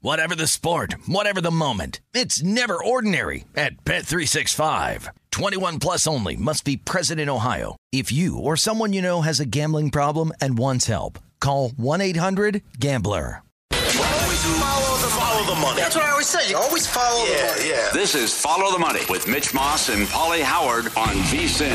Whatever the sport, whatever the moment. It's never ordinary at Bet365. 21 plus only must be present in Ohio. If you or someone you know has a gambling problem and wants help, call 1-800-GAMBLER. Always follow the, follow the money. That's what I always say. You always follow the money. yeah. This is Follow the Money with Mitch Moss and Pauly Howard on VSIN.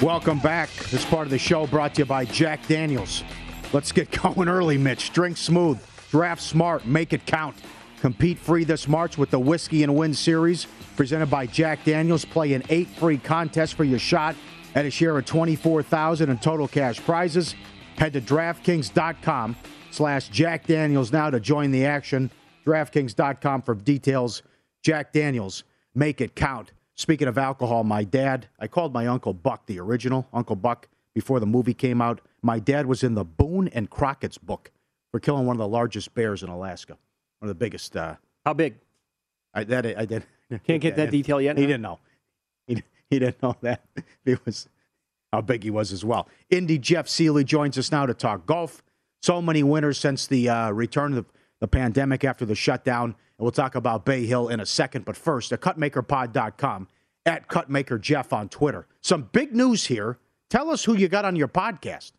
Welcome back. This part of the show brought to you by Jack Daniels. Let's get going early, Mitch. Drink smooth, draft smart, make it count. Compete free this March with the Whiskey and Win series presented by Jack Daniels. Play in eight free contests for your shot at a share of 24000 in total cash prizes. Head to DraftKings.com slash Jack Daniels now to join the action. DraftKings.com for details. Jack Daniels, make it count. Speaking of alcohol, my dad, I called my Uncle Buck, the original Uncle Buck, before the movie came out. My dad was in the Boone and Crockett's book for killing one of the largest bears in Alaska, one of the biggest. Uh, How big? I, that I did. Can't get that detail yet, He huh? didn't know. He, he didn't know that. It was how big he was as well. Indy Jeff Sealey joins us now to talk golf. So many winners since the uh, return of the pandemic after the shutdown. And we'll talk about Bay Hill in a second. But first, at cutmakerpod.com, at Cutmaker Jeff on Twitter. Some big news here. Tell us who you got on your podcast.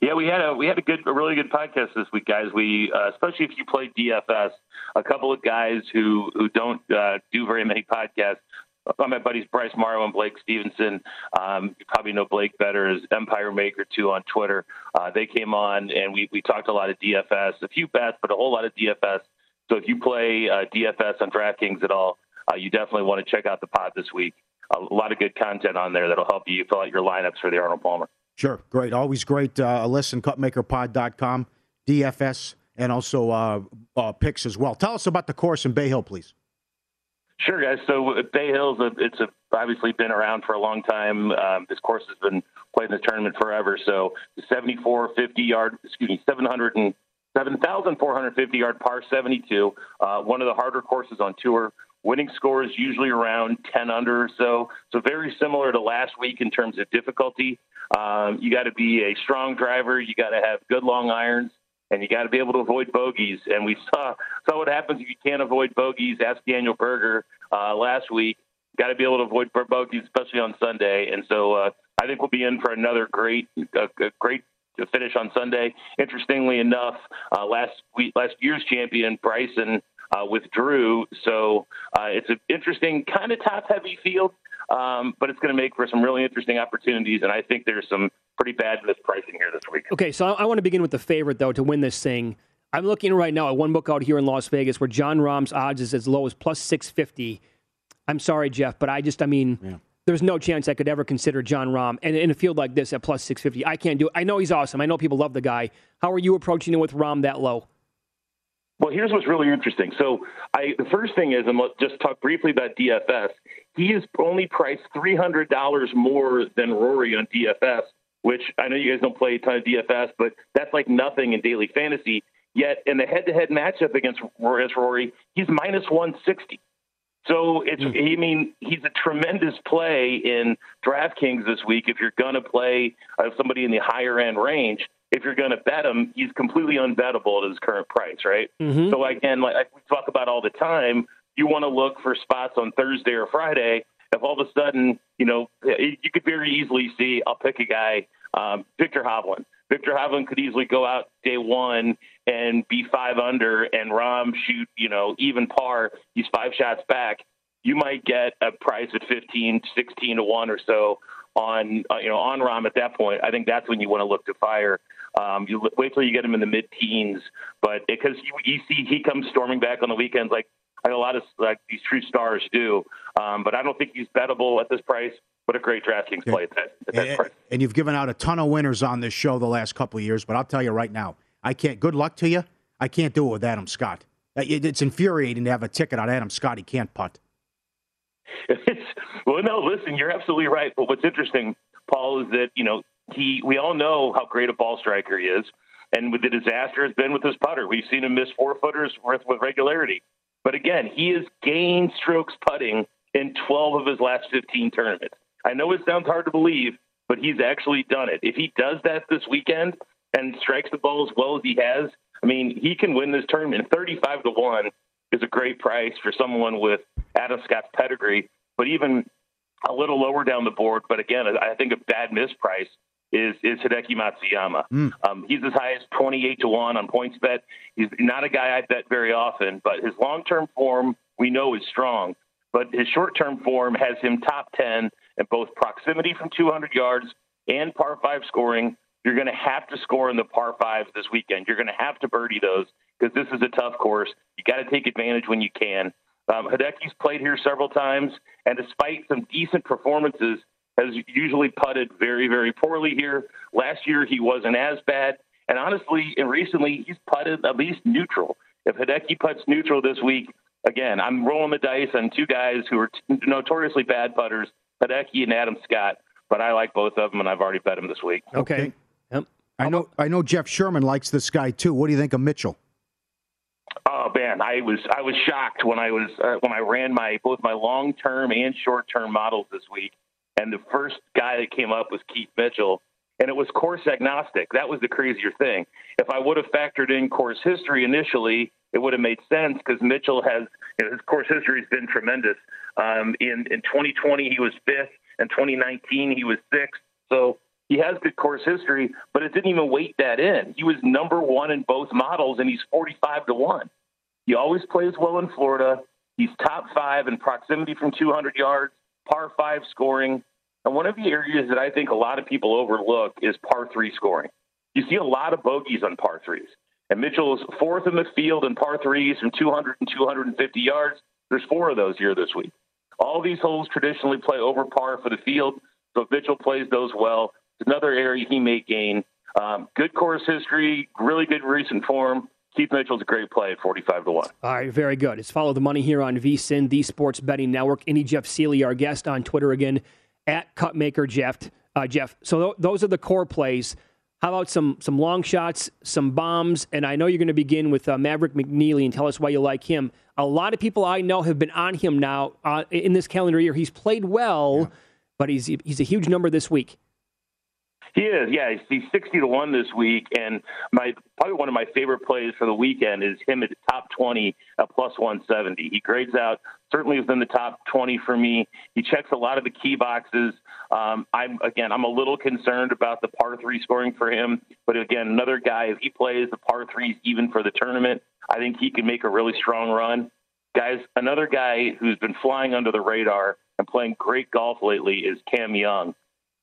Yeah, we had a we had a good, a really good podcast this week, guys. We uh, especially if you play DFS, a couple of guys who who don't uh, do very many podcasts. Uh, My buddies Bryce Morrow and Blake Stevenson. Um, you probably know Blake better as Empire Maker Two on Twitter. Uh, they came on and we we talked a lot of DFS, a few bets, but a whole lot of DFS. So if you play uh, DFS on DraftKings at all, uh, you definitely want to check out the pod this week. A lot of good content on there that'll help you fill out your lineups for the Arnold Palmer. Sure, great. Always great. Uh, a listen, cutmakerpod.com, DFS, and also uh, uh, picks as well. Tell us about the course in Bay Hill, please. Sure, guys. So uh, Bay Hills, uh, it's a, obviously been around for a long time. Um, this course has been played in the tournament forever. So the 74, 50 yard, excuse me, 700 and 7,450 yard par 72, uh, one of the harder courses on tour. Winning score is usually around 10 under or so. So very similar to last week in terms of difficulty. Um, you got to be a strong driver. You got to have good long irons and you got to be able to avoid bogeys. And we saw saw what happens if you can't avoid bogeys. Ask Daniel Berger uh, last week. Got to be able to avoid bogeys, especially on Sunday. And so uh, I think we'll be in for another great, great finish on Sunday. Interestingly enough, uh, last week, last year's champion Bryson withdrew, so uh, it's an interesting kind of top-heavy field. Um, but it's going to make for some really interesting opportunities, and I think there's some pretty bad mispricing here this week. Okay, so I, I want to begin with the favorite though to win this thing. I'm looking right now at one book out here in Las Vegas where Jon Rahm's odds is as low as plus 650. I'm sorry, Jeff, but I just, I mean, there's no chance I could ever consider Jon Rahm. And in a field like this at plus 650, I can't do it. I know he's awesome. I know people love the guy. How are you approaching it with Rahm that low? Well, here's what's really interesting. So, I the first thing is, and let's just talk briefly about DFS. He is only priced three hundred dollars more than Rory on DFS, which I know you guys don't play a ton of DFS, but that's like nothing in daily fantasy. Yet in the head-to-head matchup against Rory, he's minus one sixty. So it's, I mean, he's a tremendous play in DraftKings this week. If you're going to play uh, somebody in the higher end range, if you're going to bet him, he's completely unbettable at his current price, right? Mhm. So again, like we talk about all the time, you want to look for spots on Thursday or Friday. If all of a sudden, you know, you could very easily see, I'll pick a guy, um, Viktor Hovland. Viktor Hovland could easily go out day one and be five under, and Rahm shoot, you know, even par. He's five shots back. you might get a price at 15, 16 to one or so on uh, you know on Rahm at that point. I think that's when you want to look to fire. Um, you wait till you get him in the mid teens, but because you, you see he comes storming back on the weekends like like a lot of like these true stars do. Um, but I don't think he's bettable at this price. What a great DraftKings play at that, at that and, price. And you've given out a ton of winners on this show the last couple of years, but I'll tell you right now, I can't. Good luck to you. I can't do it with Adam Scott. Uh, it's infuriating to have a ticket on Adam Scott. He can't putt. It's, well, no, listen, you're absolutely right. But what's interesting, Paul, is that you know he. We all know how great a ball striker he is, and with the disaster has been with his putter. We've seen him miss four footers worth with regularity. But again, he has gained strokes putting in 12 of his last 15 tournaments. I know it sounds hard to believe, but he's actually done it. If he does that this weekend and strikes the ball as well as he has, I mean, he can win this tournament. 35 to 1 is a great price for someone with Adam Scott's pedigree, but even a little lower down the board. But again, I think a bad misprice is is Hideki Matsuyama. Mm. Um, he's as high as 28 to 1 on points bet. He's not a guy I bet very often, but his long term form we know is strong. But his short term form has him top 10 in both proximity from 200 yards and par 5 scoring. You're going to have to score in the par 5s this weekend. You're going to have to birdie those because this is a tough course. You got to take advantage when you can. Um, Hideki's played here several times, and despite some decent performances, has usually putted very, very poorly here. Last year, he wasn't as bad. And honestly, and recently, he's putted at least neutral. If Hideki puts neutral this week, again, I'm rolling the dice on two guys who are t- notoriously bad putters, Hideki and Adam Scott. But I like both of them, and I've already bet them this week. Okay. okay. Yep. I know. I know. Jeff Sherman likes this guy too. What do you think of Mitchell? Oh man, I was I was shocked when I was uh, when I ran my both my long term and short term models this week, and the first guy that came up was Keith Mitchell, and it was course agnostic. That was the crazier thing. If I would have factored in course history initially, it would have made sense because Mitchell has you know, his course history has been tremendous. Um, in in 2020 he was fifth, in 2019 he was sixth. So he has good course history, but it didn't even weight that in. He was number one in both models, and he's 45 to one. He always plays well in Florida. He's top five in proximity from 200 yards par five scoring. And one of the areas that I think a lot of people overlook is par three scoring. You see a lot of bogeys on par threes. And Mitchell is fourth in the field in par threes from 200 and 250 yards. There's four of those here this week. All these holes traditionally play over par for the field. So if Mitchell plays those well, it's another area he may gain. Um, good course history, really good recent form. Keith Mitchell's a great play at 45 to 1. All right, very good. It's Follow the Money here on VSIN, the Sports Betting Network. Any Jeff Sealey, our guest on Twitter again, at Cutmaker Jeff. Uh, Jeff, so th- those are the core plays. How about some some long shots, some bombs? And I know you're going to begin with uh, Maverick McNeely and tell us why you like him. A lot of people I know have been on him now uh, in this calendar year. He's played well, yeah. but he's he's a huge number this week. He is, yeah. He's sixty to one this week, and my probably one of my favorite plays for the weekend is him at top twenty at plus one seventy. He grades out certainly within the top twenty for me. He checks a lot of the key boxes. Um, I'm again, I'm a little concerned about the par three scoring for him, but again, another guy if he plays the par threes even for the tournament, I think he can make a really strong run. Guys, another guy who's been flying under the radar and playing great golf lately is Cam Young.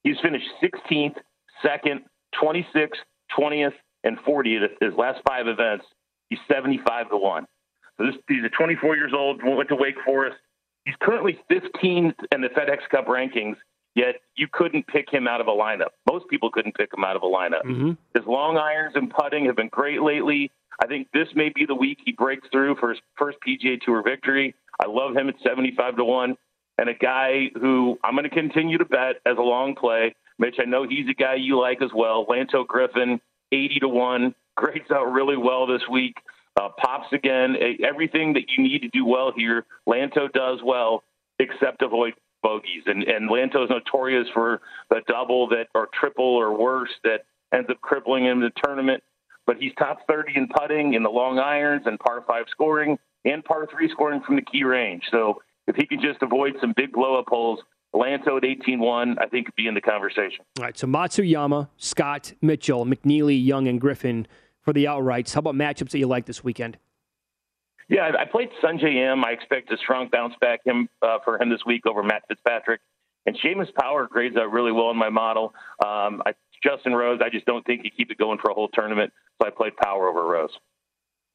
He's finished 16th second, 26th, 20th, and 40th. His last five events, he's 75 to 1. So this, he's a 24 years old, went to Wake Forest. He's currently 15th in the FedEx Cup rankings, yet you couldn't pick him out of a lineup. Most people couldn't pick him out of a lineup. Mm-hmm. His long irons and putting have been great lately. I think this may be the week he breaks through for his first PGA Tour victory. I love him at 75 to 1. And a guy who I'm going to continue to bet as a long play Mitch, I know he's a guy you like as well. Lanto Griffin, 80 to 1, grades out really well this week. Uh, pops again. Everything that you need to do well here, Lanto does well, except avoid bogeys. And, and Lanto's notorious for the double that or triple or worse that ends up crippling him in the tournament. But he's top 30 in putting, in the long irons, and par five scoring, and par three scoring from the key range. So if he can just avoid some big blow up holes, Lanto at 18-1, I think, be in the conversation. All right, so Matsuyama, Scott, Mitchell, McNeely, Young, and Griffin for the outrights. How about matchups that you like this weekend? Yeah, I played Sungjae Im. I expect a strong bounce back him uh, for him this week over Matt Fitzpatrick. And Seamus Power grades out really well in my model. Um, I, Justin Rose, I just don't think he keep it going for a whole tournament. So I played Power over Rose.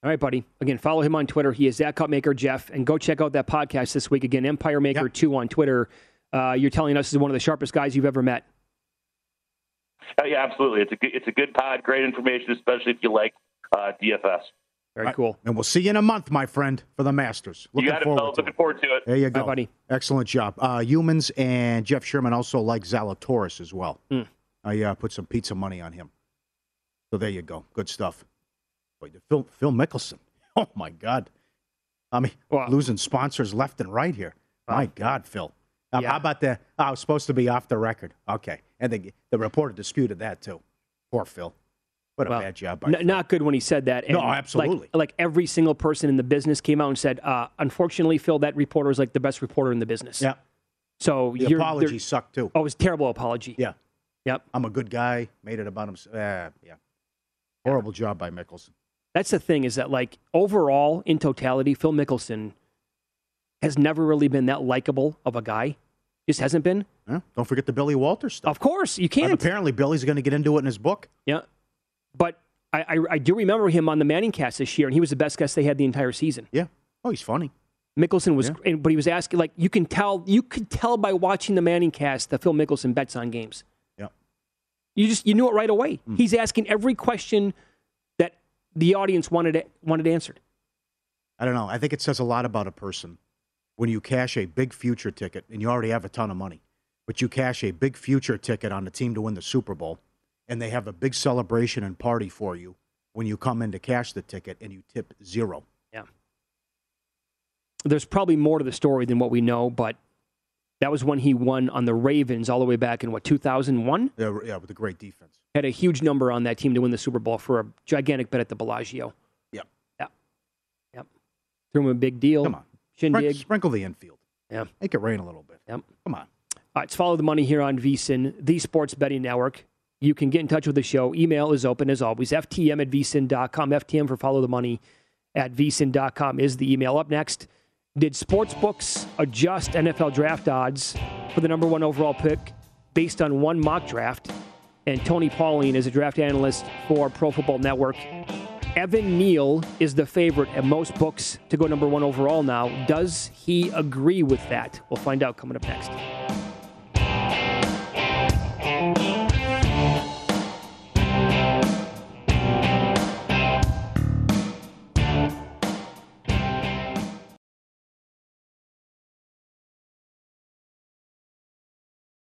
All right, buddy. Again, follow him on Twitter. He is at Cutmaker Jeff, and go check out that podcast this week. Again, Empire Maker yep. Two on Twitter. Uh, you're telling us is one of the sharpest guys you've ever met. Uh, yeah, absolutely. It's a good, it's a good pod. Great information, especially if you like uh, DFS. Very cool. And we'll see you in a month, my friend, for the Masters. Looking you got it, forward Looking forward to it. There you go, buddy. Excellent job. Uh, Youmans and Jeff Sherman also like Zalatoris as well. Mm. I uh, put some pizza money on him. So there you go. Good stuff. Wait, Phil, Phil Mickelson. Oh, my God. I mean, wow. losing sponsors left and right here. Wow. My God, Phil. Um, yeah. How about the? Oh, I was supposed to be off the record. Okay, and the the reporter disputed that too. Poor Phil. What a well, bad job. N- not good when he said that. And no, absolutely. Like, like, every single person in the business came out and said, uh, "Unfortunately, Phil, that reporter is like the best reporter in the business." Yeah. So the apology sucked too. Oh, it was terrible apology. Yeah. Yep. I'm a good guy. Made it about him. Uh, yeah. Horrible yeah. job by Mickelson. That's the thing is that like overall in totality, Phil Mickelson has never really been that likable of a guy. Just hasn't been. Yeah. Don't forget the Billy Walters stuff. Of course, you can't. And apparently, Billy's going to get into it in his book. Yeah. But I, I, I, do remember him on the Manning cast this year, and he was the best guest they had the entire season. Yeah. Oh, he's funny. Mickelson was, yeah. but he was asking like you can tell you could tell by watching the Manning cast that Phil Mickelson bets on games. Yeah. You just you knew it right away. Mm. He's asking every question that the audience wanted wanted answered. I don't know. I think it says a lot about a person when you cash a big future ticket and you already have a ton of money, but you cash a big future ticket on the team to win the Super Bowl and they have a big celebration and party for you when you come in to cash the ticket and you tip zero. Yeah. There's probably more to the story than what we know, but that was when he won on the Ravens all the way back in what 2001. Yeah, yeah, with a great defense. Had a huge number on that team to win the Super Bowl for a gigantic bet at the Bellagio. Yep. Yeah. Yep. Threw him a big deal. Come on. Shindig. Sprinkle the infield. Yeah. Make it rain a little bit. Yep. Come on. All right, let's follow the money here on VSIN, the Sports Betting Network. You can get in touch with the show. Email is open as always. FTM at vsin.com. FTM for follow the money at vsin.com is the email. Up next, did sportsbooks adjust NFL draft odds for the number one overall pick based on one mock draft? And Tony Pauline is a draft analyst for Pro Football Network. Evan Neal is the favorite at most books to go number one overall now. Does he agree with that? We'll find out coming up next.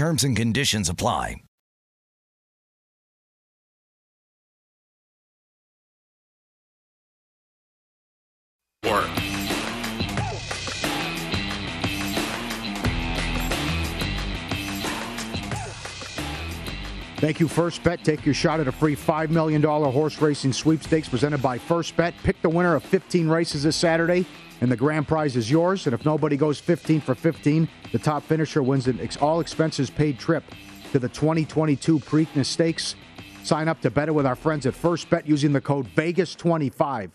Terms and conditions apply. Work. Thank you, First Bet. Take your shot at a free $5 million horse racing sweepstakes presented by First Bet. Pick the winner of 15 races this Saturday and the grand prize is yours. And if nobody goes 15 for 15, the top finisher wins an all expenses paid trip to the 2022 Preakness Stakes. Sign up to bet it with our friends at First Bet using the code Vegas25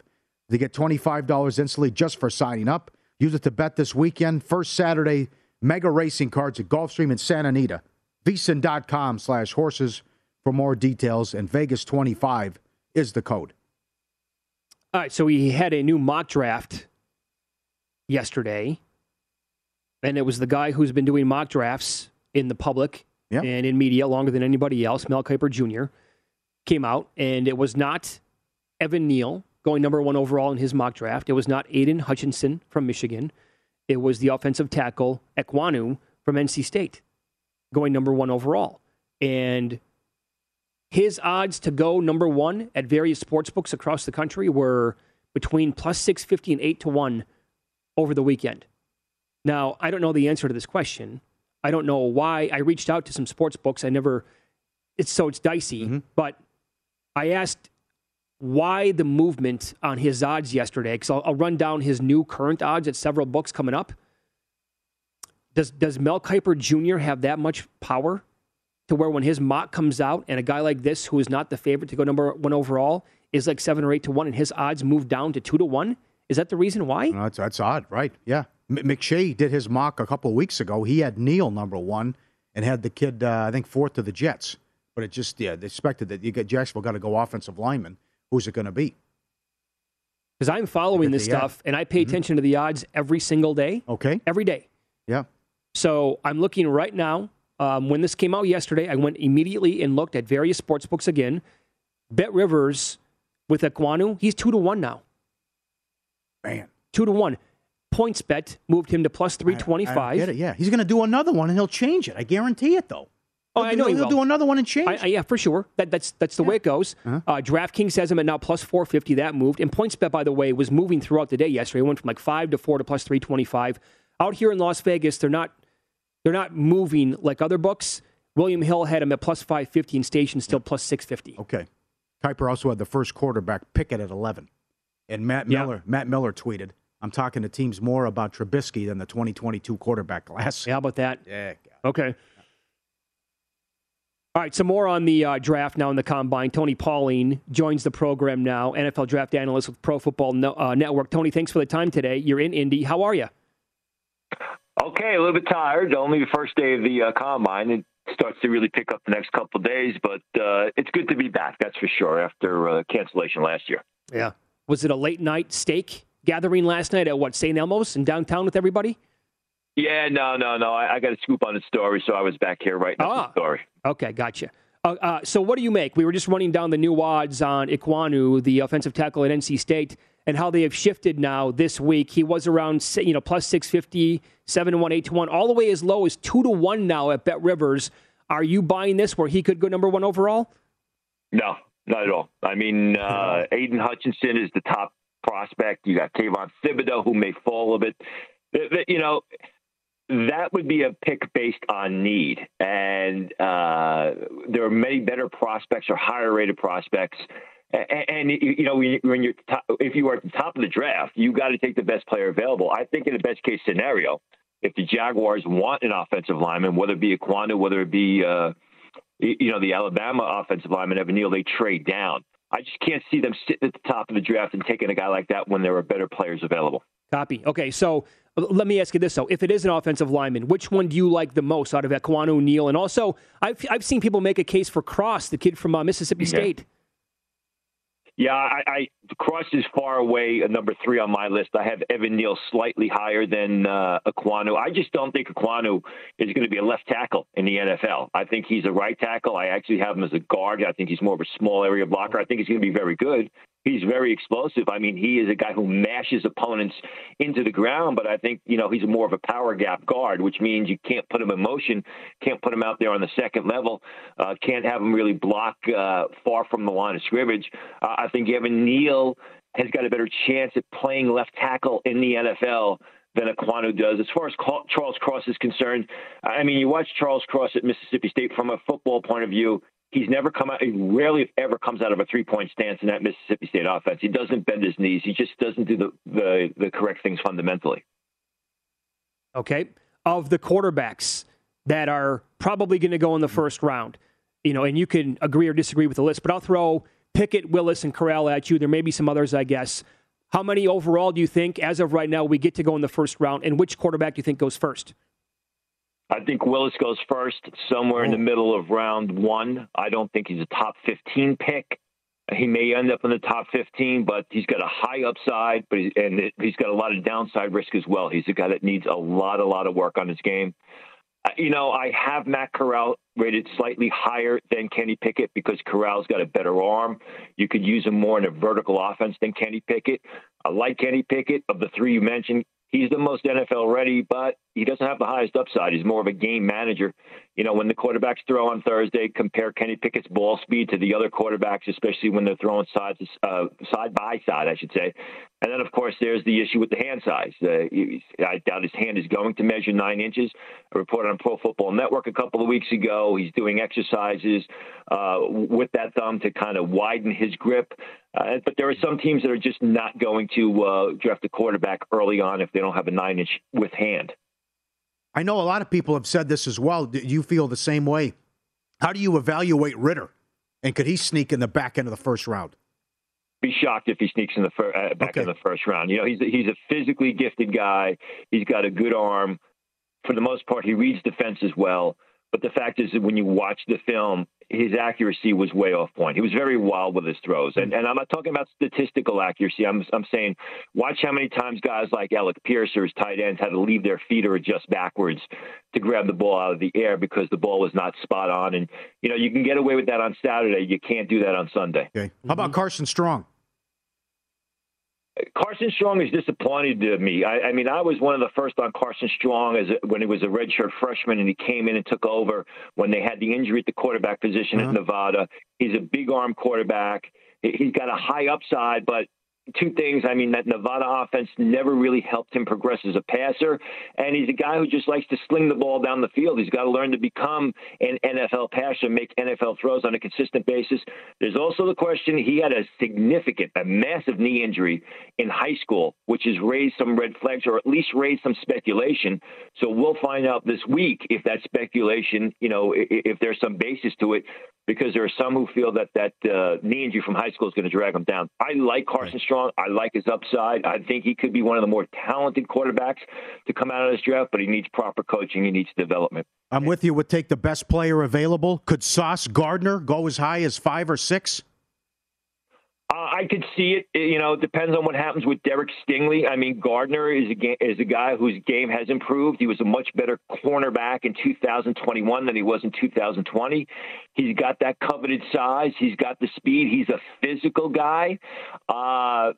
to get $25 instantly just for signing up. Use it to bet this weekend. First Saturday, mega racing cards at Gulfstream in Santa Anita. VSIN.com slash horses for more details, and Vegas 25 is the code. All right, so we had a new mock draft yesterday, and it was the guy who's been doing mock drafts in the public Yeah. and in media longer than anybody else, Mel Kiper Jr., came out, and it was not Evan Neal going number one overall in his mock draft. It was not Aiden Hutchinson from Michigan. It was the offensive tackle Ekwonu from NC State going number one overall. And his odds to go number one at various sports books across the country were between plus 650 and 8 to 1 over the weekend. Now, I don't know the answer to this question. I don't know why. I reached out to some sports books. I never, it's so it's dicey, mm-hmm. but I asked why the movement on his odds yesterday, because I'll, I'll run down his new current odds at several books coming up. Does, does Mel Kiper Jr. have that much power to where when his mock comes out and a guy like this, who is not the favorite to go number one overall, is like seven or eight to one, and his odds move down to two to one? Is that the reason why? No, that's, that's odd, right? Yeah. M- McShay did his mock a couple of weeks ago. He had Neal number one and had the kid, uh, I think, fourth to the Jets. But it just, yeah, they expected that you get Jacksonville got to go offensive lineman. Who's it going to be? Because I'm following this stuff and I pay attention to the odds every single day, Okay. every day. Yeah. So I'm looking right now. Um, when this came out yesterday, I went immediately and looked at various sports books again. Bet Rivers with Ekwonu, he's two to one now. Man. Two to one. Points bet moved him to 325. I- I three twenty five. get it. Yeah. He's going to do another one and he'll change it. I guarantee it, though. Oh, He'll I know he he'll do another one and change. I, I, yeah, for sure. That, that's that's the way it goes. Uh-huh. Uh, DraftKings has him at now plus 450. That moved. And PointsBet, by the way, was moving throughout the day yesterday. It went from like 5 to 4 to plus 325. Out here in Las Vegas, they're not they're not moving like other books. William Hill had him at plus 550 and Station still plus 650. Okay. Kiper also had the first quarterback Pickett at 11. And Matt Yeah. Miller, Matt Miller tweeted, I'm talking to teams more about Trubisky than the 2022 quarterback class. Yeah, how about that? Yeah. Okay. All right, some more on the uh, draft now in the combine. Tony Pauline joins the program now, NFL draft analyst with Pro Football no, uh, Network. Tony, thanks for the time today. You're in Indy. How are you? Okay, a little bit tired. Only the first day of the uh, combine. It starts to really pick up the next couple of days, but uh, it's good to be back. That's for sure. After uh, cancellation last year. Yeah. Was it a late night steak gathering last night at what St. Elmo's in downtown with everybody? Yeah, no, no, no. I, I got a scoop on the story, so I was back here writing up Ah. the story. Okay, gotcha. Uh, uh, so, what do you make? We were just running down the new odds on Ekwonu, the offensive tackle at NC State, and how they have shifted now this week. He was around, you know, plus 650, 7 to 1, 8 to 1, all the way as low as 2 to 1 now at Bet Rivers. Are you buying this where he could go number one overall? No, not at all. I mean, uh, Aiden Hutchinson is the top prospect. You got Kayvon Thibodeaux, who may fall a bit. You know, that would be a pick based on need. And uh, there are many better prospects or higher rated prospects. A- And, you know, when you- when you're top, if you are at the top of the draft, you got to take the best player available. I think in the best case scenario, if the Jaguars want an offensive lineman, whether it be a Ekwonu, whether it be uh, you know the Alabama offensive lineman Evan Neal, they trade down. I just can't see them sitting at the top of the draft and taking a guy like that when there are better players available. Copy. Okay, so let me ask you this, though. If it is an offensive lineman, which one do you like the most out of Ekwonu, Neal? And also, I've, I've seen people make a case for Cross, the kid from uh, Mississippi State. Yeah, I, I Cross is far away, uh, number three on my list. I have Evan Neal slightly higher than uh, Ekwonu. I just don't think Ekwonu is going to be a left tackle in the NFL. I think he's a right tackle. I actually have him as a guard. I think he's more of a small area blocker. I think he's going to be very good. He's very explosive. I mean, he is a guy who mashes opponents into the ground, but I think, you know, he's more of a power gap guard, which means you can't put him in motion, can't put him out there on the second level, uh, can't have him really block uh, far from the line of scrimmage. Uh, think Evan Neal has got a better chance at playing left tackle in the NFL than Ekwonu does. As far as Charles Cross is concerned, I mean, you watch Charles Cross at Mississippi State from a football point of view. He's never come out. He rarely, ever, comes out of a three-point stance in that Mississippi State offense. He doesn't bend his knees. He just doesn't do the the, the correct things fundamentally. okay, of the quarterbacks that are probably going to go in the first round. You know, and you can agree or disagree with the list, but I'll throw Pickett, Willis, and Corral at you. There may be some others, I guess. How many overall do you think, as of right now, we get to go in the first round, and which quarterback do you think goes first? I think Willis goes first, somewhere in the middle of round one. I don't think he's a top 15 pick. He may end up in the top 15, but he's got a high upside, but he, and he's got a lot of downside risk as well. He's a guy that needs a lot, a lot of work on his game. Uh, you know, I have Matt Corral rated slightly higher than Kenny Pickett because Corral's got a better arm. You could use him more in a vertical offense than Kenny Pickett. I like Kenny Pickett. Of the three you mentioned, he's the most NFL ready, but he doesn't have the highest upside. He's more of a game manager. You know, when the quarterbacks throw on Thursday, compare Kenny Pickett's ball speed to the other quarterbacks, especially when they're throwing sides uh, side by side, I should say. And then, of course, there's the issue with the hand size. Uh, I doubt his hand is going to measure nine inches. I reported on Pro Football Network a couple of weeks ago. He's doing exercises uh, with that thumb to kind of widen his grip. Uh, but there are some teams that are just not going to uh, draft a quarterback early on if they don't have a nine inch with hand. I know a lot of people have said this as well. Do you feel the same way? How do you evaluate Ridder? And could he sneak in the back end of the first round? be shocked if he sneaks in the fir- uh, back okay. in the first round. You know, he's he's a physically gifted guy. He's got a good arm. For the most part, he reads defense as well. But the fact is that when you watch the film, his accuracy was way off point. He was very wild with his throws. And, and I'm not talking about statistical accuracy. I'm, I'm saying watch how many times guys like Alec Pierce or his tight ends had to leave their feet or adjust backwards to grab the ball out of the air because the ball was not spot on. And, you know, you can get away with that on Saturday. You can't do that on Sunday. Okay. How about mm-hmm. Carson Strong? Carson Strong is disappointed to me. I, I, mean, I was one of the first on Carson Strong as a, when he was a redshirt freshman, and he came in and took over when they had the injury at the quarterback position uh-huh. at Nevada. He's a big arm quarterback. He's got a high upside, but two things. I mean, that Nevada offense never really helped him progress as a passer, and he's a guy who just likes to sling the ball down the field. He's got to learn to become an NFL passer, make NFL throws on a consistent basis. There's also the question he had a significant, a massive knee injury in high school, which has raised some red flags or at least raised some speculation. So we'll find out this week if that speculation, you know, if there's some basis to it because there are some who feel that that uh, knee injury from high school is going to drag him down. I like Carson right. Strong. I like his upside. I think he could be one of the more talented quarterbacks to come out of this draft, but he needs proper coaching. He needs development. I'm with you. Would take the best player available. Could Sauce Gardner go as high as five or six? Uh, I could see it. You know, it depends on what happens with Derek Stingley. I mean, Gardner is a is a guy whose game has improved. He was a much better cornerback in 2021 than he was in 2020. He's got that coveted size. He's got the speed. He's a physical guy. Uh,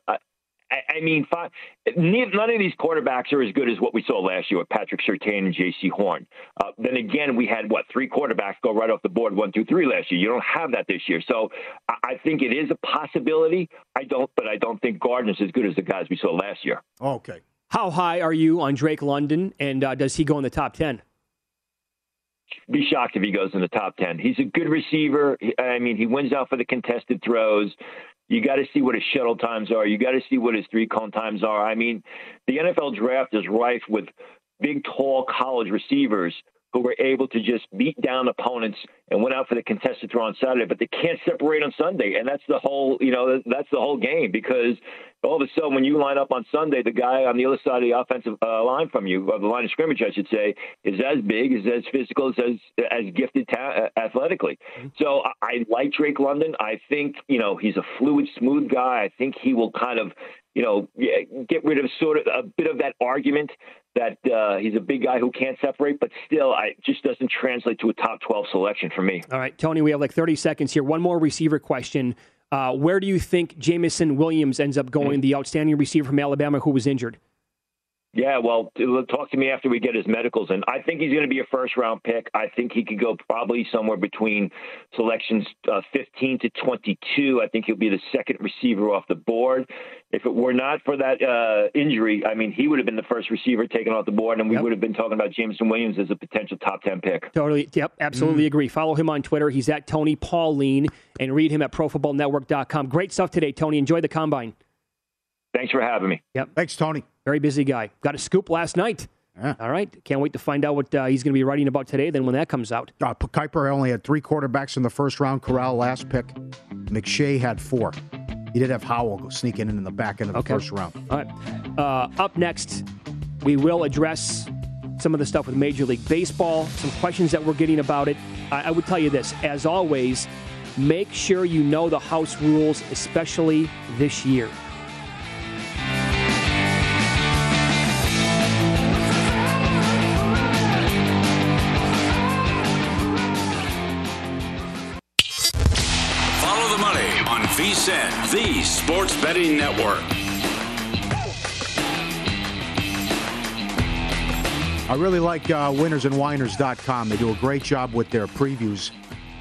I, mean, five, none of these quarterbacks are as good as what we saw last year with Patrick Surtain and Jaycee Horn. Uh, then again, we had what three quarterbacks go right off the board, one, two, three last year. You don't have that this year, so I, I think it is a possibility. I don't, but I don't think Gardner's as good as the guys we saw last year. Okay. How high are you on Drake London, and uh, does he go in the top ten? Be shocked if he goes in the top 10. He's a good receiver. I mean, he wins out for the contested throws. You got to see what his shuttle times are. You got to see what his three cone times are. I mean, the NFL draft is rife with big, tall college receivers who were able to just beat down opponents and went out for the contested throw on Saturday, but they can't separate on Sunday, and that's the whole you know that's the whole game because all of a sudden when you line up on Sunday, the guy on the other side of the offensive uh, line from you, or the line of scrimmage, I should say, is as big, is as physical, is as as gifted ta- uh, athletically. Mm-hmm. So I, I like Drake London. I think you know he's a fluid, smooth guy. I think he will kind of you know, get rid of sort of a bit of that argument that uh, he's a big guy who can't separate, but still, I just doesn't translate to a top 12 selection for me. All right, Tony, we have like 30 seconds here. One more receiver question. Uh, where do you think Jameson Williams ends up going, mm-hmm. the outstanding receiver from Alabama who was injured? Yeah, well, talk to me after we get his medicals. And I think he's going to be a first round pick. I think he could go probably somewhere between selections uh, 15 to 22. I think he'll be the second receiver off the board. If it were not for that uh, injury, I mean, he would have been the first receiver taken off the board, and we yep. would have been talking about Jameson Williams as a potential top 10 pick. Totally. Yep. Absolutely mm. agree. Follow him on Twitter. He's at Tony Pauline and read him at profootballnetwork.com. Great stuff today, Tony. Enjoy the combine. Thanks for having me. Yep. Thanks, Tony. Very busy guy. Got a scoop last night. Yeah. All right. Can't wait to find out what uh, he's going to be writing about today then when that comes out. Uh, Kiper only had three quarterbacks in the first round. Corral last pick. McShay had four. He did have Howell sneaking in in the back end of the okay. first round. All right. Uh, up next, we will address some of the stuff with Major League Baseball, some questions that we're getting about it. I, I would tell you this, as always, make sure you know the house rules, especially this year. The sports betting network. I really like uh, winnersandwhiners.com. They do a great job with their previews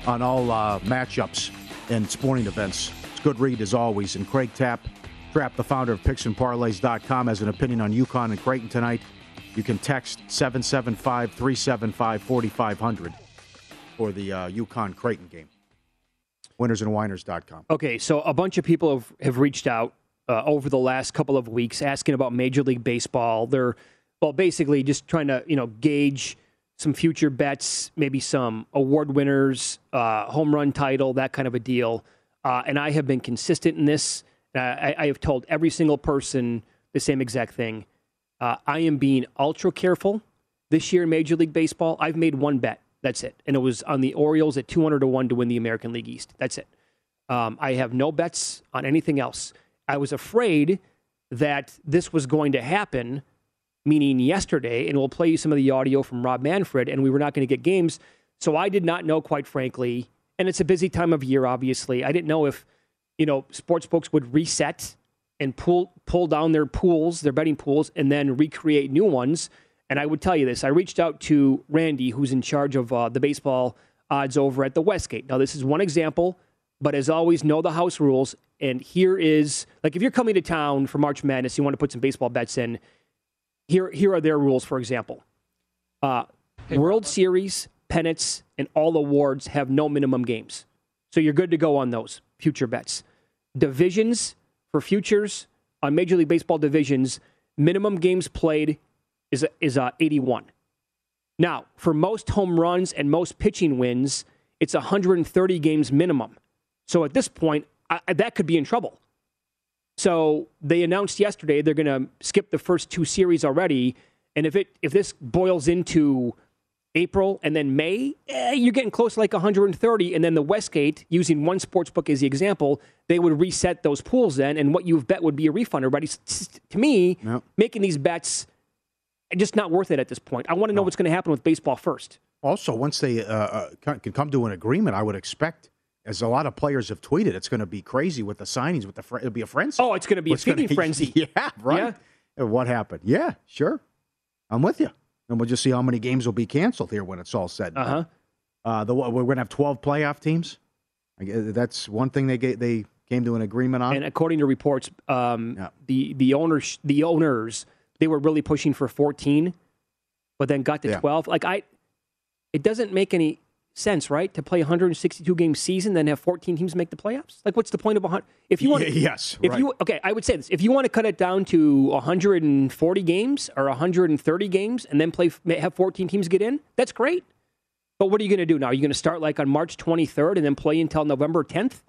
on all uh, matchups and sporting events. It's good read as always. And Craig Tapp, Trap, the founder of PicksandParlays.com, has an opinion on UConn and Creighton tonight. You can text 775 375 4500 for the uh, UConn Creighton game. Winnersandwhiners.com. Okay, so a bunch of people have, have reached out uh, over the last couple of weeks asking about Major League Baseball. They're, well, basically just trying to, you know, gauge some future bets, maybe some award winners, uh, home run title, that kind of a deal. Uh, and I have been consistent in this. Uh, I, I have told every single person the same exact thing. Uh, I am being ultra careful this year in Major League Baseball. I've made one bet. That's it. And it was on the Orioles at 200 to 1 to win the American League East. That's it. Um, I have no bets on anything else. I was afraid that this was going to happen, meaning yesterday, and we'll play you some of the audio from Rob Manfred, and we were not going to get games. So I did not know, quite frankly, and it's a busy time of year, obviously. I didn't know if, you know, sports books would reset and pull pull down their pools, their betting pools, and then recreate new ones. And I would tell you this: I reached out to Randy, who's in charge of uh, the baseball odds over at the Westgate. Now, this is one example, but as always, know the house rules. And here is like if you're coming to town for March Madness, you want to put some baseball bets in. Here, here are their rules. For example, uh, World Series pennants and all awards have no minimum games, so you're good to go on those future bets. Divisions for futures on Major League Baseball divisions, minimum games played is is uh, 81. Now, for most home runs and most pitching wins, it's 130 games minimum. So at this point, I, that could be in trouble. So they announced yesterday they're going to skip the first two series already, and if it if this boils into April and then May, eh, you're getting close to like 130. And then the Westgate, using one sports book as the example, they would reset those pools then, and what you've bet would be a refund. Everybody, to me, Yep. making these bets just not worth it at this point. I want to know what's going to happen with baseball first. Also, once they uh, uh, can come to an agreement, I would expect, as a lot of players have tweeted, it's going to be crazy with the signings. With the fr- it'll be a frenzy. Oh, it's going to be What's a feeding frenzy. Yeah, right. And What happened? Yeah, sure. I'm with you. And we'll just see how many games will be canceled here when it's all said. and Uh. Uh, the we're going to have 12 playoff teams. That's one thing they get, they came to an agreement on. And according to reports, um, Yeah. the the owners the owners they were really pushing for 14, but then got to Yeah. 12. Like I, it doesn't make any sense, right? To play 162 game season, then have 14 teams make the playoffs. Like, what's the point of a hundred? If you want, Y- yes, if right. you okay, I would say this: if you want to cut it down to 140 games or 130 games, and then play have 14 teams get in, that's great. But what are you going to do now? Are you going to start like on March 23rd and then play until November 10th?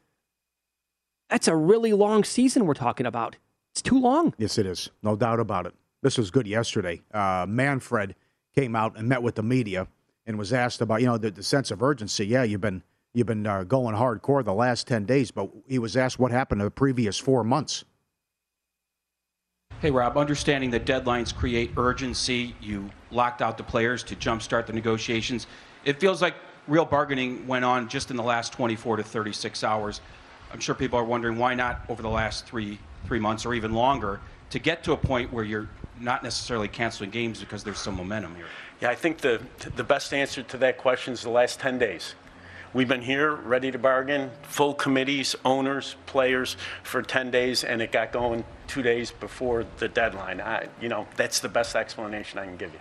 That's a really long season we're talking about. It's too long. Yes, it is. No doubt about it. This was good yesterday. Uh, Manfred came out and met with the media and was asked about, you know, the, the sense of urgency. Yeah, you've been you've been uh, going hardcore the last ten days, but he was asked what happened to the previous four months. Hey, Rob, understanding that deadlines create urgency, you locked out the players to jumpstart the negotiations. It feels like real bargaining went on just in the last 24 to 36 hours. I'm sure people are wondering why not over the last three three months or even longer to get to a point where you're not necessarily canceling games because there's some momentum here. Yeah, I think the the best answer to that question is the last 10 days. We've been here, ready to bargain, full committees, owners, players for 10 days, and it got going two days before the deadline. I, you know, that's the best explanation I can give you.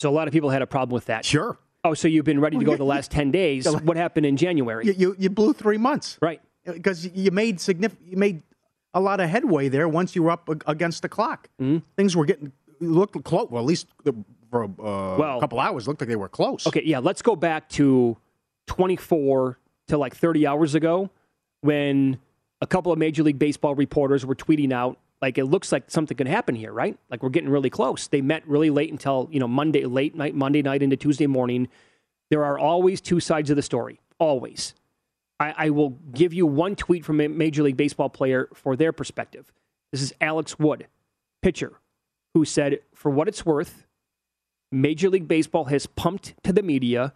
So a lot of people had a problem with that. Sure, Oh, so you've been ready to go the last 10 days. What happened in January? you you, you blew three months, Right. Uh, because you made significant, you made a lot of headway there once you were up against the clock. Mm-hmm. Things were getting looked close. Well, at least for uh, Well- a couple hours, looked like they were close. Okay, yeah, let's go back to 24 to like 30 hours ago when a couple of Major League Baseball reporters were tweeting out, Like it looks like something could happen here, right? Like we're getting really close. They met really late until you know Monday, late night, Monday night into Tuesday morning. There are always two sides of the story. Always. I, I will give you one tweet from a Major League Baseball player for their perspective. This is Alex Wood, pitcher, who said, "For what it's worth, Major League Baseball has pumped to the media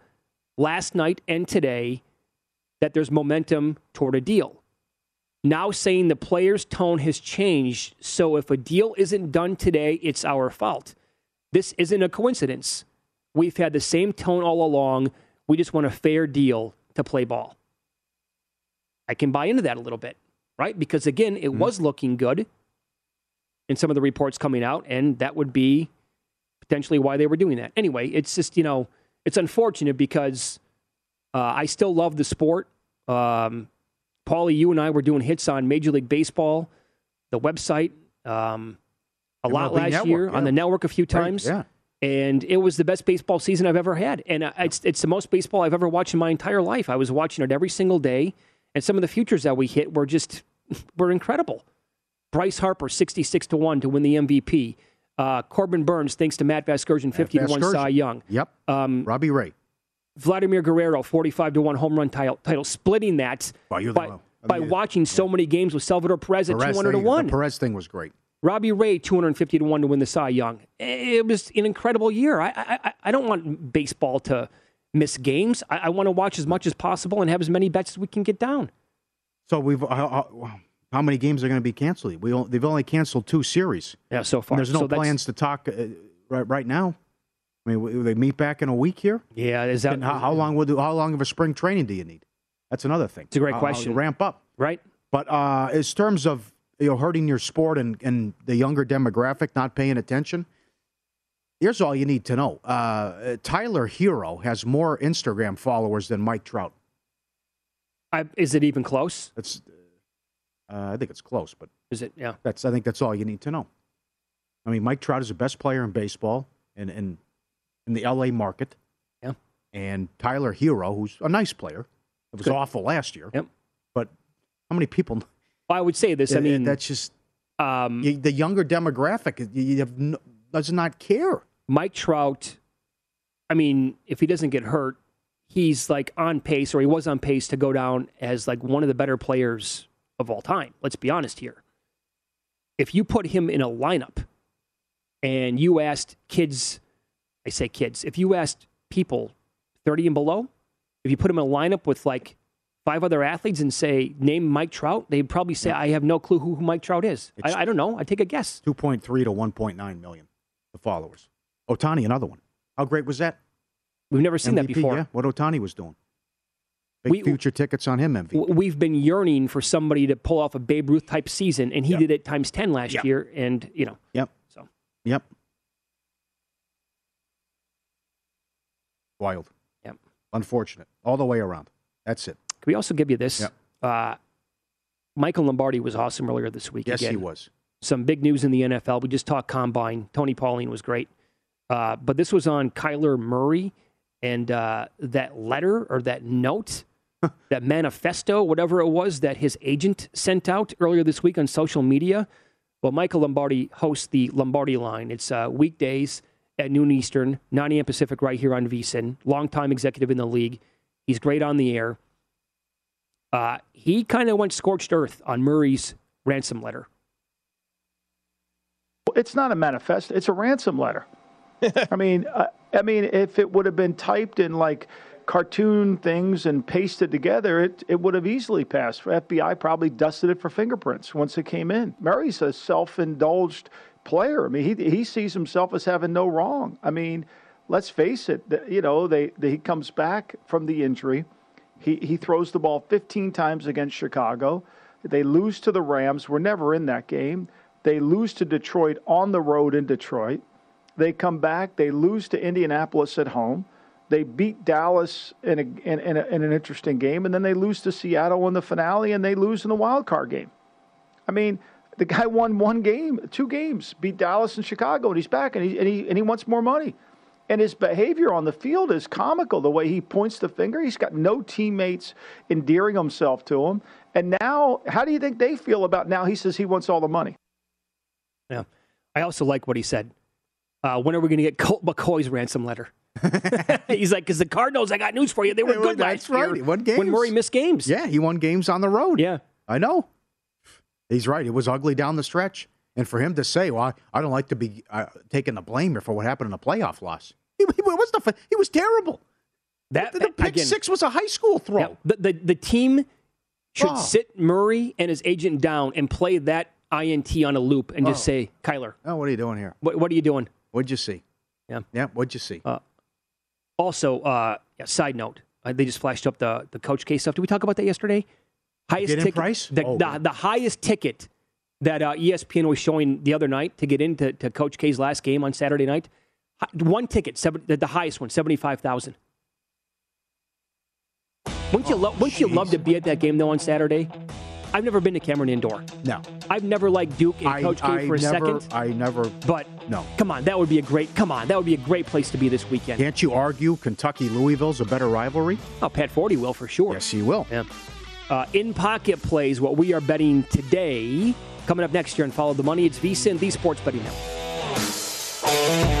last night and today that there's momentum toward a deal." now saying the player's tone has changed. So if a deal isn't done today, it's our fault. This isn't a coincidence. We've had the same tone all along. We just want a fair deal to play ball. I can buy into that a little bit, right? Because again, it mm-hmm. was looking good in some of the reports coming out, and that would be potentially why they were doing that. Anyway, it's just, you know, it's unfortunate because uh, I still love the sport. Um, Pauly, you and I were doing hits on Major League Baseball, the website, um, a MLB lot last network, year yeah. on the network a few times. Right, yeah. And it was the best baseball season I've ever had. And uh, it's, it's the most baseball I've ever watched in my entire life. I was watching it every single day. And some of the futures that we hit were just were incredible. Bryce Harper, 66 to 1 to win the MVP. Uh, Corbin Burnes, thanks to Matt Vasgersian, 50 Matt to 1 Cy Young. Yep. Um, Robbie Ray. Vladimir Guerrero, 45 to 1 home run title, title splitting that by, by watching so many games with Salvador Perez at 200 thing, to 1. The Perez thing was great. Robbie Ray, 250 to 1 to win the Cy Young. It was an incredible year. I, I, I don't want baseball to miss games. I, I, want to watch as much as possible and have as many bets as we can get down. So we've. Uh, uh, how many games are going to be canceled? We they've only canceled two series. Yeah, so far. And there's no so plans to talk uh, right right now. I mean, will they meet back in a week here? Yeah, is that how, how, long would how long of a spring training do you need? That's another thing. It's a great question. ramp up, right? But uh, as terms of you know hurting your sport and, and the younger demographic not paying attention, here's all you need to know: uh, Tyler Herro has more Instagram followers than Mike Trout. I, is it even close? It's, uh, I think it's close, but is it? Yeah. That's I think that's all you need to know. I mean, Mike Trout is the best player in baseball, and and in the LA market. Yeah. And Tyler Herro, who's a nice player. It was Good. awful last year. Yep. But how many people? Well, I would say this. I mean, that's just um, you, the younger demographic. You no, does not care. Mike Trout. I mean, if he doesn't get hurt, he's like on pace, or he was on pace to go down as like one of the better players of all time. Let's be honest here. If you put him in a lineup and you asked kids I say kids. If you asked people 30 and below, if you put him in a lineup with like five other athletes and say, name Mike Trout, they'd probably say, I have no clue who, Mike Trout is. I, I, don't know. I take a guess. 2.3 to 1.9 million, the followers. Ohtani, another one. How great was that? We've never seen MVP, that before. Yeah, what Ohtani was doing. Big we, future tickets on him, MVP. We've been yearning for somebody to pull off a Babe Ruth type season, and he yep. did it times 10 last yep. year. And, you know. Yep. So. Yep. Wild. Yep. Unfortunate. All the way around. That's it. Can we also give you this? Yep. Uh, Michael Lombardi was awesome earlier this week. Yes, again. he was. Some big news in the NFL. We just talked combine. Tony Pauline was great. Uh, but this was on Kyler Murray and uh, that letter or that note, that manifesto, whatever it was that his agent sent out earlier this week on social media. Well, Michael Lombardi hosts the Lombardi line. It's uh, weekdays at noon Eastern, 9 a.m. Pacific, right here on VSIN. Longtime executive in the league. He's great on the air. Uh, he kind of went scorched earth on Murray's ransom letter. It's not a manifesto. it's a ransom letter. I mean, uh, I mean, if it would have been typed in like cartoon things and pasted together, it, it would have easily passed. FBI probably dusted it for fingerprints once it came in. Murray's a self indulged player. I mean, he he sees himself as having no wrong. I mean, let's face it. You know, they, they he comes back from the injury. He he throws the ball 15 times against Chicago. They lose to the Rams. We're never in that game. They lose to Detroit on the road in Detroit. They come back. They lose to Indianapolis at home. They beat Dallas in, a, in, in, a, in an interesting game, and then they lose to Seattle in the finale, and they lose in the wild card game. I mean, the guy won one game, two games, beat Dallas and Chicago, and he's back, and he, and he, and he wants more money. And his behavior on the field is comical. The way he points the finger, he's got no teammates endearing himself to him. And now, how do you think they feel about now? He says he wants all the money. Yeah. I also like what he said. Uh, when are we going to get Colt McCoy's ransom letter? He's like, because the Cardinals, I got news for you. They were good that's last right. year. He won When. Murray missed games. Yeah, he won games on the road. Yeah. I know. He's right. It was ugly down the stretch. And for him to say, well, I, I don't like to be uh, taking the blame here for what happened in the playoff loss. He, he, was, the, he was terrible. That, The, the pick again, six was a high school throw. yeah, the, the, the team should Oh. sit Murray and his agent down and play that INT on a loop and just Oh. say, Kyler, Oh, what are you doing here? what, what are you doing? What'd you see? Yeah. Yeah, what'd you see? Uh, Also, uh, yeah, side note, uh, they just flashed up the, the Coach K stuff. Did we talk about that yesterday? Highest ticket, price? The, Oh, the, the highest ticket that uh, ESPN was showing the other night to get into to Coach K's last game on Saturday night. One ticket, seven, the, the highest one, seventy five thousand. Wouldn't you love? Wouldn't you love to be at that game though on Saturday? I've never been to Cameron Indoor. no. I've never liked Duke and I, Coach K I for a never, second. I never. But No. come on, that would be a great. Come on, that would be a great place to be this weekend. Can't you argue Kentucky Louisville's a better rivalry? Oh, Pat Forde will for sure. Yes, he will. Yeah. Uh, in pocket plays, what we are betting today. Coming up next year and follow the money. It's VSIN, the Sports Betting Network.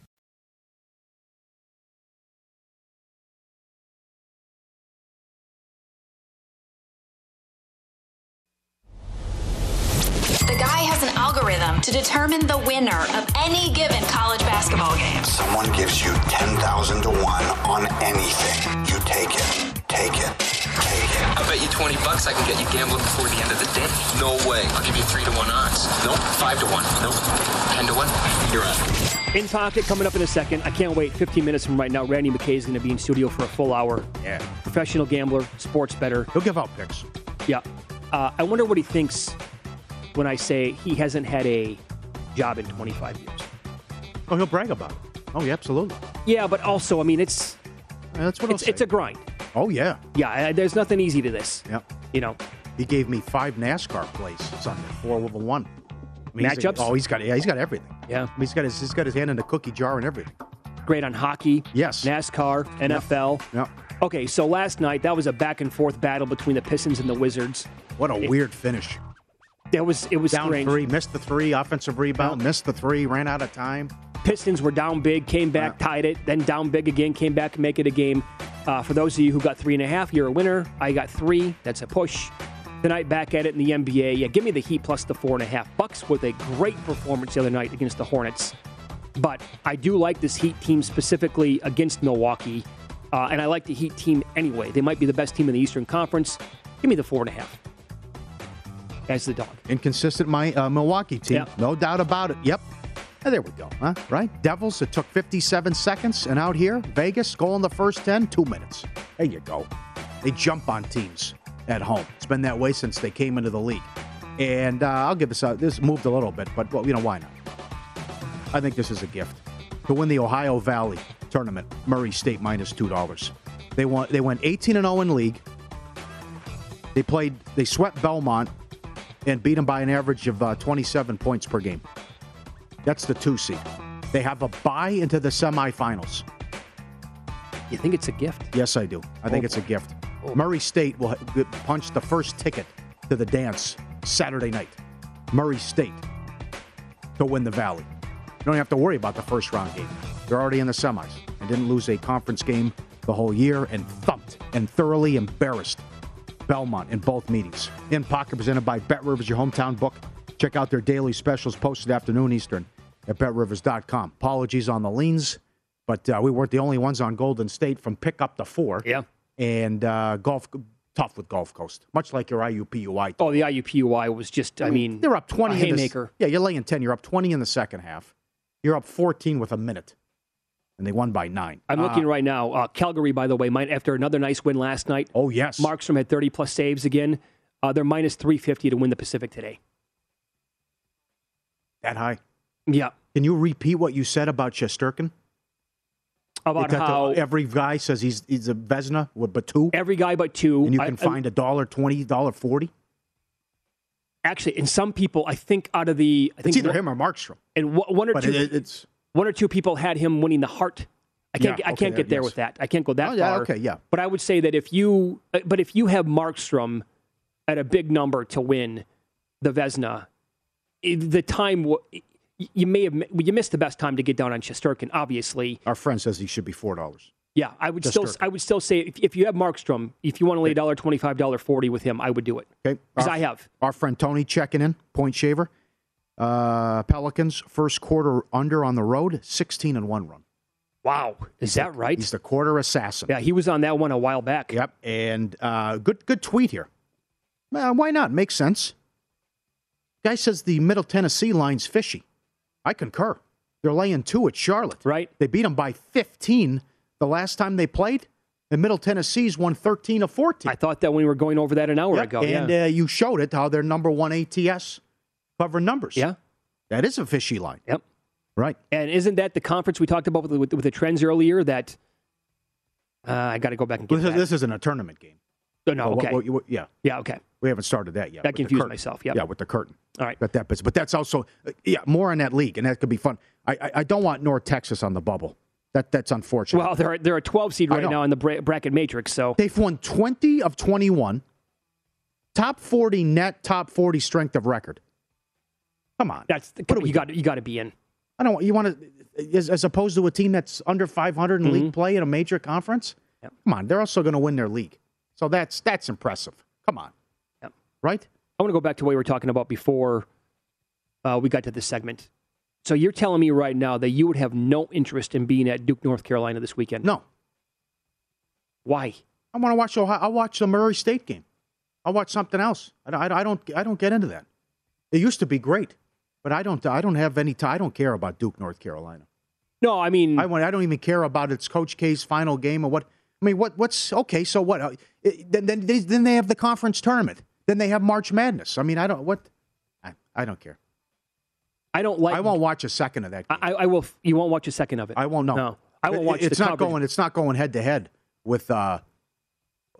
Algorithm to determine the winner of any given college basketball game. Someone gives you 10,000 to 1 on anything. You take it. Take it. Take it. I bet you 20 bucks I can get you gambling before the end of the day. No way. I'll give you 3 to 1 odds. Nope. 5 to 1. Nope. 10 to 1. You're on. In pocket coming up in a second. I can't wait. 15 minutes from right now, Randy McKay is going to be in studio for a full hour. Yeah. Professional gambler, sports better. He'll give out picks. Yeah. Uh, I wonder what he thinks when I say he hasn't had a job in 25 years. Oh, he'll brag about it. Oh, yeah, absolutely. Yeah, but also, I mean, it's Yeah, that's what it's, it's a grind. Oh, yeah. Yeah, there's nothing easy to this. Yep. You know, He gave me five NASCAR plays Sunday, four a one. I mean, he's- Matchups? oh, he's got yeah, he's got everything. yeah, I mean, he's got his he's got his hand in the cookie jar and everything. great on hockey, Yes. NASCAR, NFL. Yep. Okay, so last night that was a back and forth battle between the Pistons and the Wizards. What a weird finish. That was it was Down strange. three, missed the three, offensive rebound, missed the three, ran out of time. Pistons were down big, came back, tied it, then down big again, came back, make it a game. Uh, for those of you who got three and a half, you're a winner. I got three. That's a push. Tonight, back at it in the NBA. Yeah, give me the Heat plus the four and a half. Bucks with a great performance the other night against the Hornets. But I do like this Heat team specifically against Milwaukee. Uh, and I like the Heat team anyway. They might be the best team in the Eastern Conference. Give me the four and a half as the dog. Inconsistent, my uh, Milwaukee team, Yep. no doubt about it. Yep. And there we go, huh? Right? Devils, it took 57 seconds, and out here, Vegas, goal in the first 10, two minutes. There you go. They jump on teams at home. It's been that way since they came into the league. And uh, I'll give this out. This moved a little bit, but well, you know why not? I think this is a gift to win the Ohio Valley tournament. Murray State minus two dollars. They won. They went 18 and 0 in league. They played. They swept Belmont and beat them by an average of uh, 27 points per game. That's the two seed. They have a bye into the semifinals. You think it's a gift? Yes, I do. I think Oh, it's a gift. Oh. Murray State will punch the first ticket to the dance Saturday night. Murray State to win the Valley. You don't have to worry about the first round game. They're already in the semis and didn't lose a conference game the whole year and thumped and thoroughly embarrassed Belmont in both meetings. In Pocket presented by Bet Rivers, your hometown book. Check out their daily specials posted afternoon Eastern at betrivers.com. Apologies on the leans, but uh, we weren't the only ones on Golden State from pick up to four. Yeah. And uh, golf tough with Gulf Coast, much like your IUPUI. Oh, the IUPUI was just, I mean, they're up 20 a in the- haymaker. yeah, you're laying 10. You're up 20 in the second half. You're up 14 with a minute. And they won by nine. I'm Uh, looking right now. Uh, Calgary, by the way, might after another nice win last night. Oh yes, Markstrom had 30 plus saves again. Uh, they're minus 350 to win the Pacific today. that high. Yeah. Can you repeat what you said about Shesterkin? About the- how every guy says he's he's a Vezina, with but two, every guy but two, and you can I- find a dollar twenty, dollar forty. actually, and some people, I think out of the, I think It's either one, him or Markstrom. and one one or But two, it, it's one or two people had him winning the Hart. I can't, Yeah, I okay, can't get there yes. with that. I can't go that Oh, yeah, far. okay, yeah. But I would say that if you, uh, but if you have Markstrom at a big number to win the Vezina, the time you may have you missed the best time to get down on Shesterkin. Obviously, our friend says he should be four dollars. yeah. I would still, I would still say if, if you have Markstrom, if you want to lay dollar twenty five, dollar forty with him, I would do it Okay, because I have. our friend Tony checking in, point shaver. Uh, Pelicans first quarter under on the road, sixteen and one run. Wow, is that right? He's the quarter assassin. Yeah, he was on that one a while back. Yep, and uh, good good tweet here. Uh, why not? Makes sense. Guy says the Middle Tennessee line's fishy. I concur. They're laying two at Charlotte. Right. They beat them by 15 the last time they played. And Middle Tennessee's won 13 of 14. I thought that when we were going over that an hour Yep, ago. And yeah. uh, you showed it how they're number one ATS covering numbers. yeah. That is a fishy line. Yep. Right. And isn't that the conference we talked about with, with, with the trends earlier? That uh, I got to go back and get This, that. this isn't a tournament game. Oh, no, Well, okay. what- what- yeah. yeah, okay. We haven't started that yet. That confused myself, yep. Yeah, with the curtain. All right. Got that bit. But that's also, uh, yeah, more on that league, and that could be fun. I, I, I don't want North Texas on the bubble. That That's unfortunate. Well, they're they're a 12 seed right now in the bra- bracket matrix. So They've won 20 of 21, top 40 net, top 40 strength of record. Come on. that's the, What you got you got to be in. I don't. You want to, as, as opposed to a team that's under 500 in Mm-hmm. league play in a major conference. Come on, they're also going to win their league, so that's that's impressive. Come on, Yep. right? I want to go back to what we were talking about before uh, we got to this segment. So you're telling me right now that you would have no interest in being at Duke, North Carolina this weekend? No, Why? I want to watch Ohio. I'll watch the Murray State game. I'll watch something else. I, don't- I, don't. I don't get into that. It used to be great, but I don't. I don't have any. T- I don't care about Duke, North Carolina. No, I mean, I want. I don't even care about its Coach K's final game or what. I mean, what? What's okay? So what? Uh, Then then they, then they have the conference tournament. Then they have March Madness. I mean, I don't. What? I, I don't care. I don't like. I won't watch a second of that. Game. I, I will. You won't watch a second of it. I won't know. No, I won't It- watch. It's the not coverage. going. It's not going head to head with uh,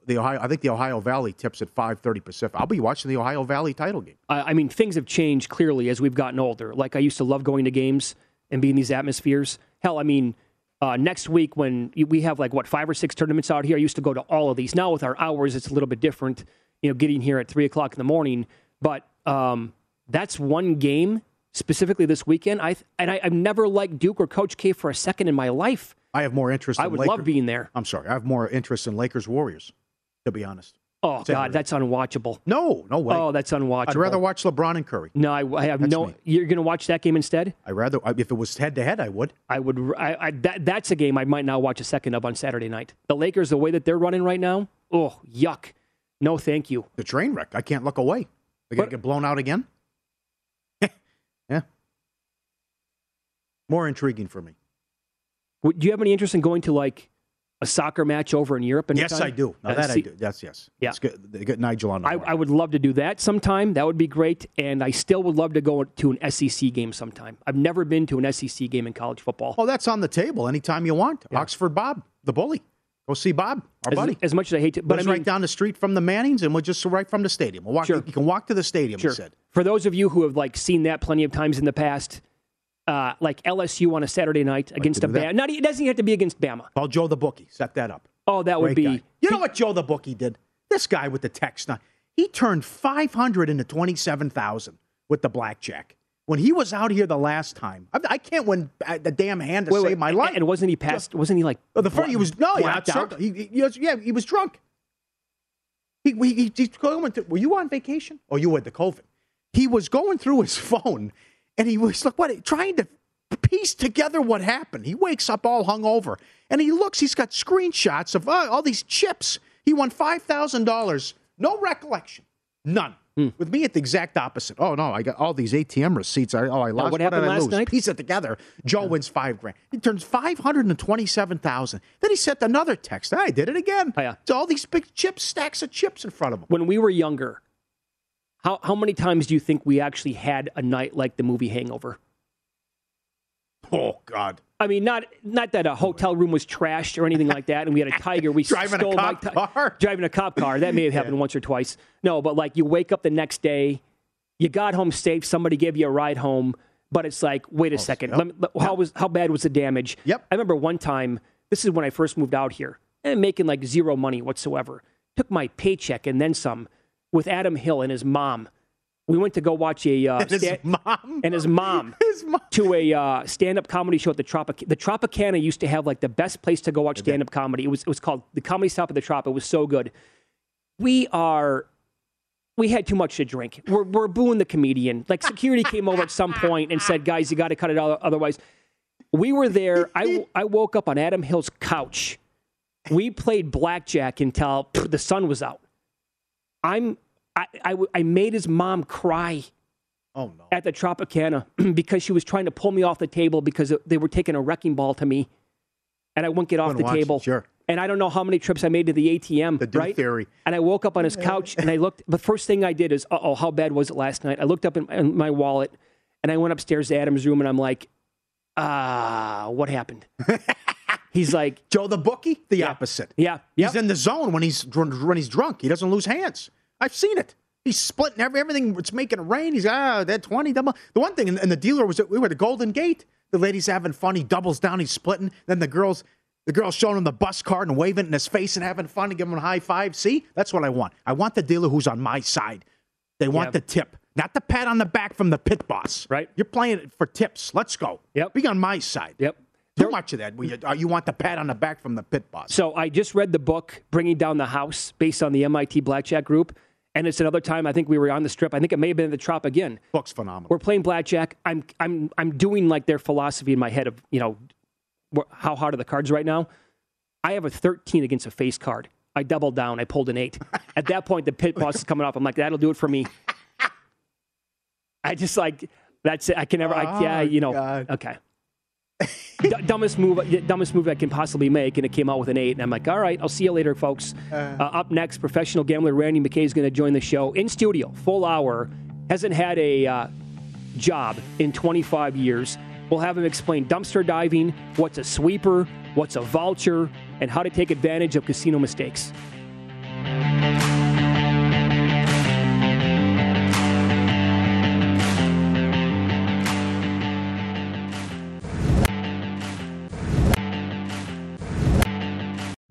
the Ohio. I think the Ohio Valley tips at five thirty Pacific. I'll be watching the Ohio Valley title game. I, I mean, things have changed clearly as we've gotten older. Like I used to love going to games and being in these atmospheres. Hell, I mean, uh, next week when we have like what five or six tournaments out here, I used to go to all of these. Now with our hours, it's a little bit different. You know, getting here at three o'clock in the morning, but um, that's one game specifically this weekend. I and I, I've never liked Duke or Coach K for a second in my life. I have more interest. I in would Lakers. love being there. I'm sorry. I have more interest in Lakers Warriors. To be honest. Oh. God, that's unwatchable. No, no way. Oh, that's unwatchable. I'd rather watch LeBron and Curry. No, I, I have That's no. me. You're going to watch that game instead? I rather if it was head to head, I would. I would. I, I that that's a game I might not watch a second of on Saturday night. The Lakers, the way that they're running right now, oh yuck! No, thank you. The train wreck. I can't look away. They're gonna get blown out again. yeah. More intriguing for me. Would- Do you have any interest in going to like a soccer match over in Europe? Yes. I do. Now Uh, that I do. That's yes. Yeah. It's good. They get Nigel on the I. I would love to do that sometime. That would be great. And I still would love to go to an SEC game sometime. I've never been to an SEC game in college football. Oh, that's on the table anytime you want. Oxford Bob, the bully. Go see Bob, our as, buddy. as much as I hate to, but I Lives mean, right down the street from the Mannings, and we're just right from the stadium. We'll walk, Sure. You can walk to the stadium. Sure. He said. For those of you who have like seen that plenty of times in the past, uh, like LSU on a Saturday night against a. Bama. Not it doesn't have to be against Bama. Call Joe the bookie. Set that up. Oh, that would be. guy. You know what Joe the bookie did? This guy with the text. Now, he turned 500 into 27,000 with the blackjack. When he was out here the last time, I, I can't win uh, the damn hand to Wait, save wait, my life. And wasn't he past? Wasn't he like? Oh, the first, he was no, yeah, certainly. He, he was, yeah, he was drunk. He, he, he, going to, were you on vacation? Or you had the COVID? He was going through his phone, and he was like, what? Trying to piece together what happened. He wakes up all hungover, and he looks. He's got screenshots of uh, all these chips. He won five thousand dollars. No recollection, none. Hmm. With me, at the exact opposite. Oh no, I got all these ATM receipts. I, oh, I lost. what happened I last lose? night? Piece it together. Joe wins five grand. He turns five hundred and twenty-seven thousand. Then he sent another text. I did it again. Oh, yeah. It's all these big chips, stacks of chips in front of him. When we were younger, how how many times do you think we actually had a night like the movie Hangover? Oh God. I mean, not not that a hotel room was trashed or anything like that, and we had a tiger. We Driving a stole cop Mike Ty- car? Driving a cop car. That may have happened once or twice. No, but like you wake up the next day, you got home safe. Somebody gave you a ride home, but it's like, wait a oh, second. yep. Let me- let- how was how bad was the damage? Yep. I remember one time. This is when I first moved out here, and making like zero money whatsoever. Took my paycheck and then some with Adam Hill and his mom. We went to go watch a uh, And his sta- mom. and his mom His mom. to a uh, stand-up comedy show at the Tropic. The Tropicana used to have like the best place to go watch stand-up comedy. It was it was called the Comedy Stop at the Trop. It was so good. We are. We had too much to drink. We're, we're booing the comedian. Like security came over at some point and said, "Guys, you got to cut it out, otherwise." We were there. I I woke up on Adam Hill's couch. We played blackjack until pff, the sun was out. I'm I, I I made his mom cry Oh no. at the Tropicana because she was trying to pull me off the table because they were taking a wrecking ball to me, and I wouldn't get off the it, table. sure. And I don't know how many trips I made to the ATM. The right? theory. And I woke up on his couch and I looked. The first thing I did is, uh oh, how bad was it last night? I looked up in, in my wallet and I went upstairs to Adam's room and I'm like, ah, what happened? He's like, Joe the bookie, the Yeah. opposite. yeah, He's in the zone when he's when he's drunk. He doesn't lose hands. I've seen it. He's splitting every, everything. It's making it rain. He's ah, that twenty double. The one thing, and, the dealer was we were at the Golden Gate. The lady's having fun. He doubles down. He's splitting. Then the girls, the girls showing him the bus card and waving it in his face and having fun and giving him a high five. See, that's what I want. I want the dealer who's on my side. They want Yep. the tip, not the pat on the back from the pit boss. Right. You're playing it for tips. Let's go. Yep. Be on my side. Yep. Too much of that. You, uh, you want the pat on the back from the pit boss. So I just read the book Bringing Down the House based on the MIT Blackjack Group. And it's another time I think we were on the strip. I think it may have been at the Trop again. Book's phenomenal. We're playing blackjack. I'm I'm I'm doing like their philosophy in my head of you know how hard are the cards right now. I have a 13 against a face card. I doubled down. I pulled an eight. At that point, the pit boss is coming off. I'm like, that'll do it for me. I just like that's it. I can never. I, yeah, Oh, you know. God. Okay. Dumbest move, dumbest move I can possibly make, and it came out with an eight. And I'm like, all right, I'll see you later, folks. Uh, up next, professional gambler Randy McKay is going to join the show in studio, full hour. Hasn't had a uh, job in 25 years. We'll have him explain dumpster diving, what's a sweeper, what's a vulture, and how to take advantage of casino mistakes.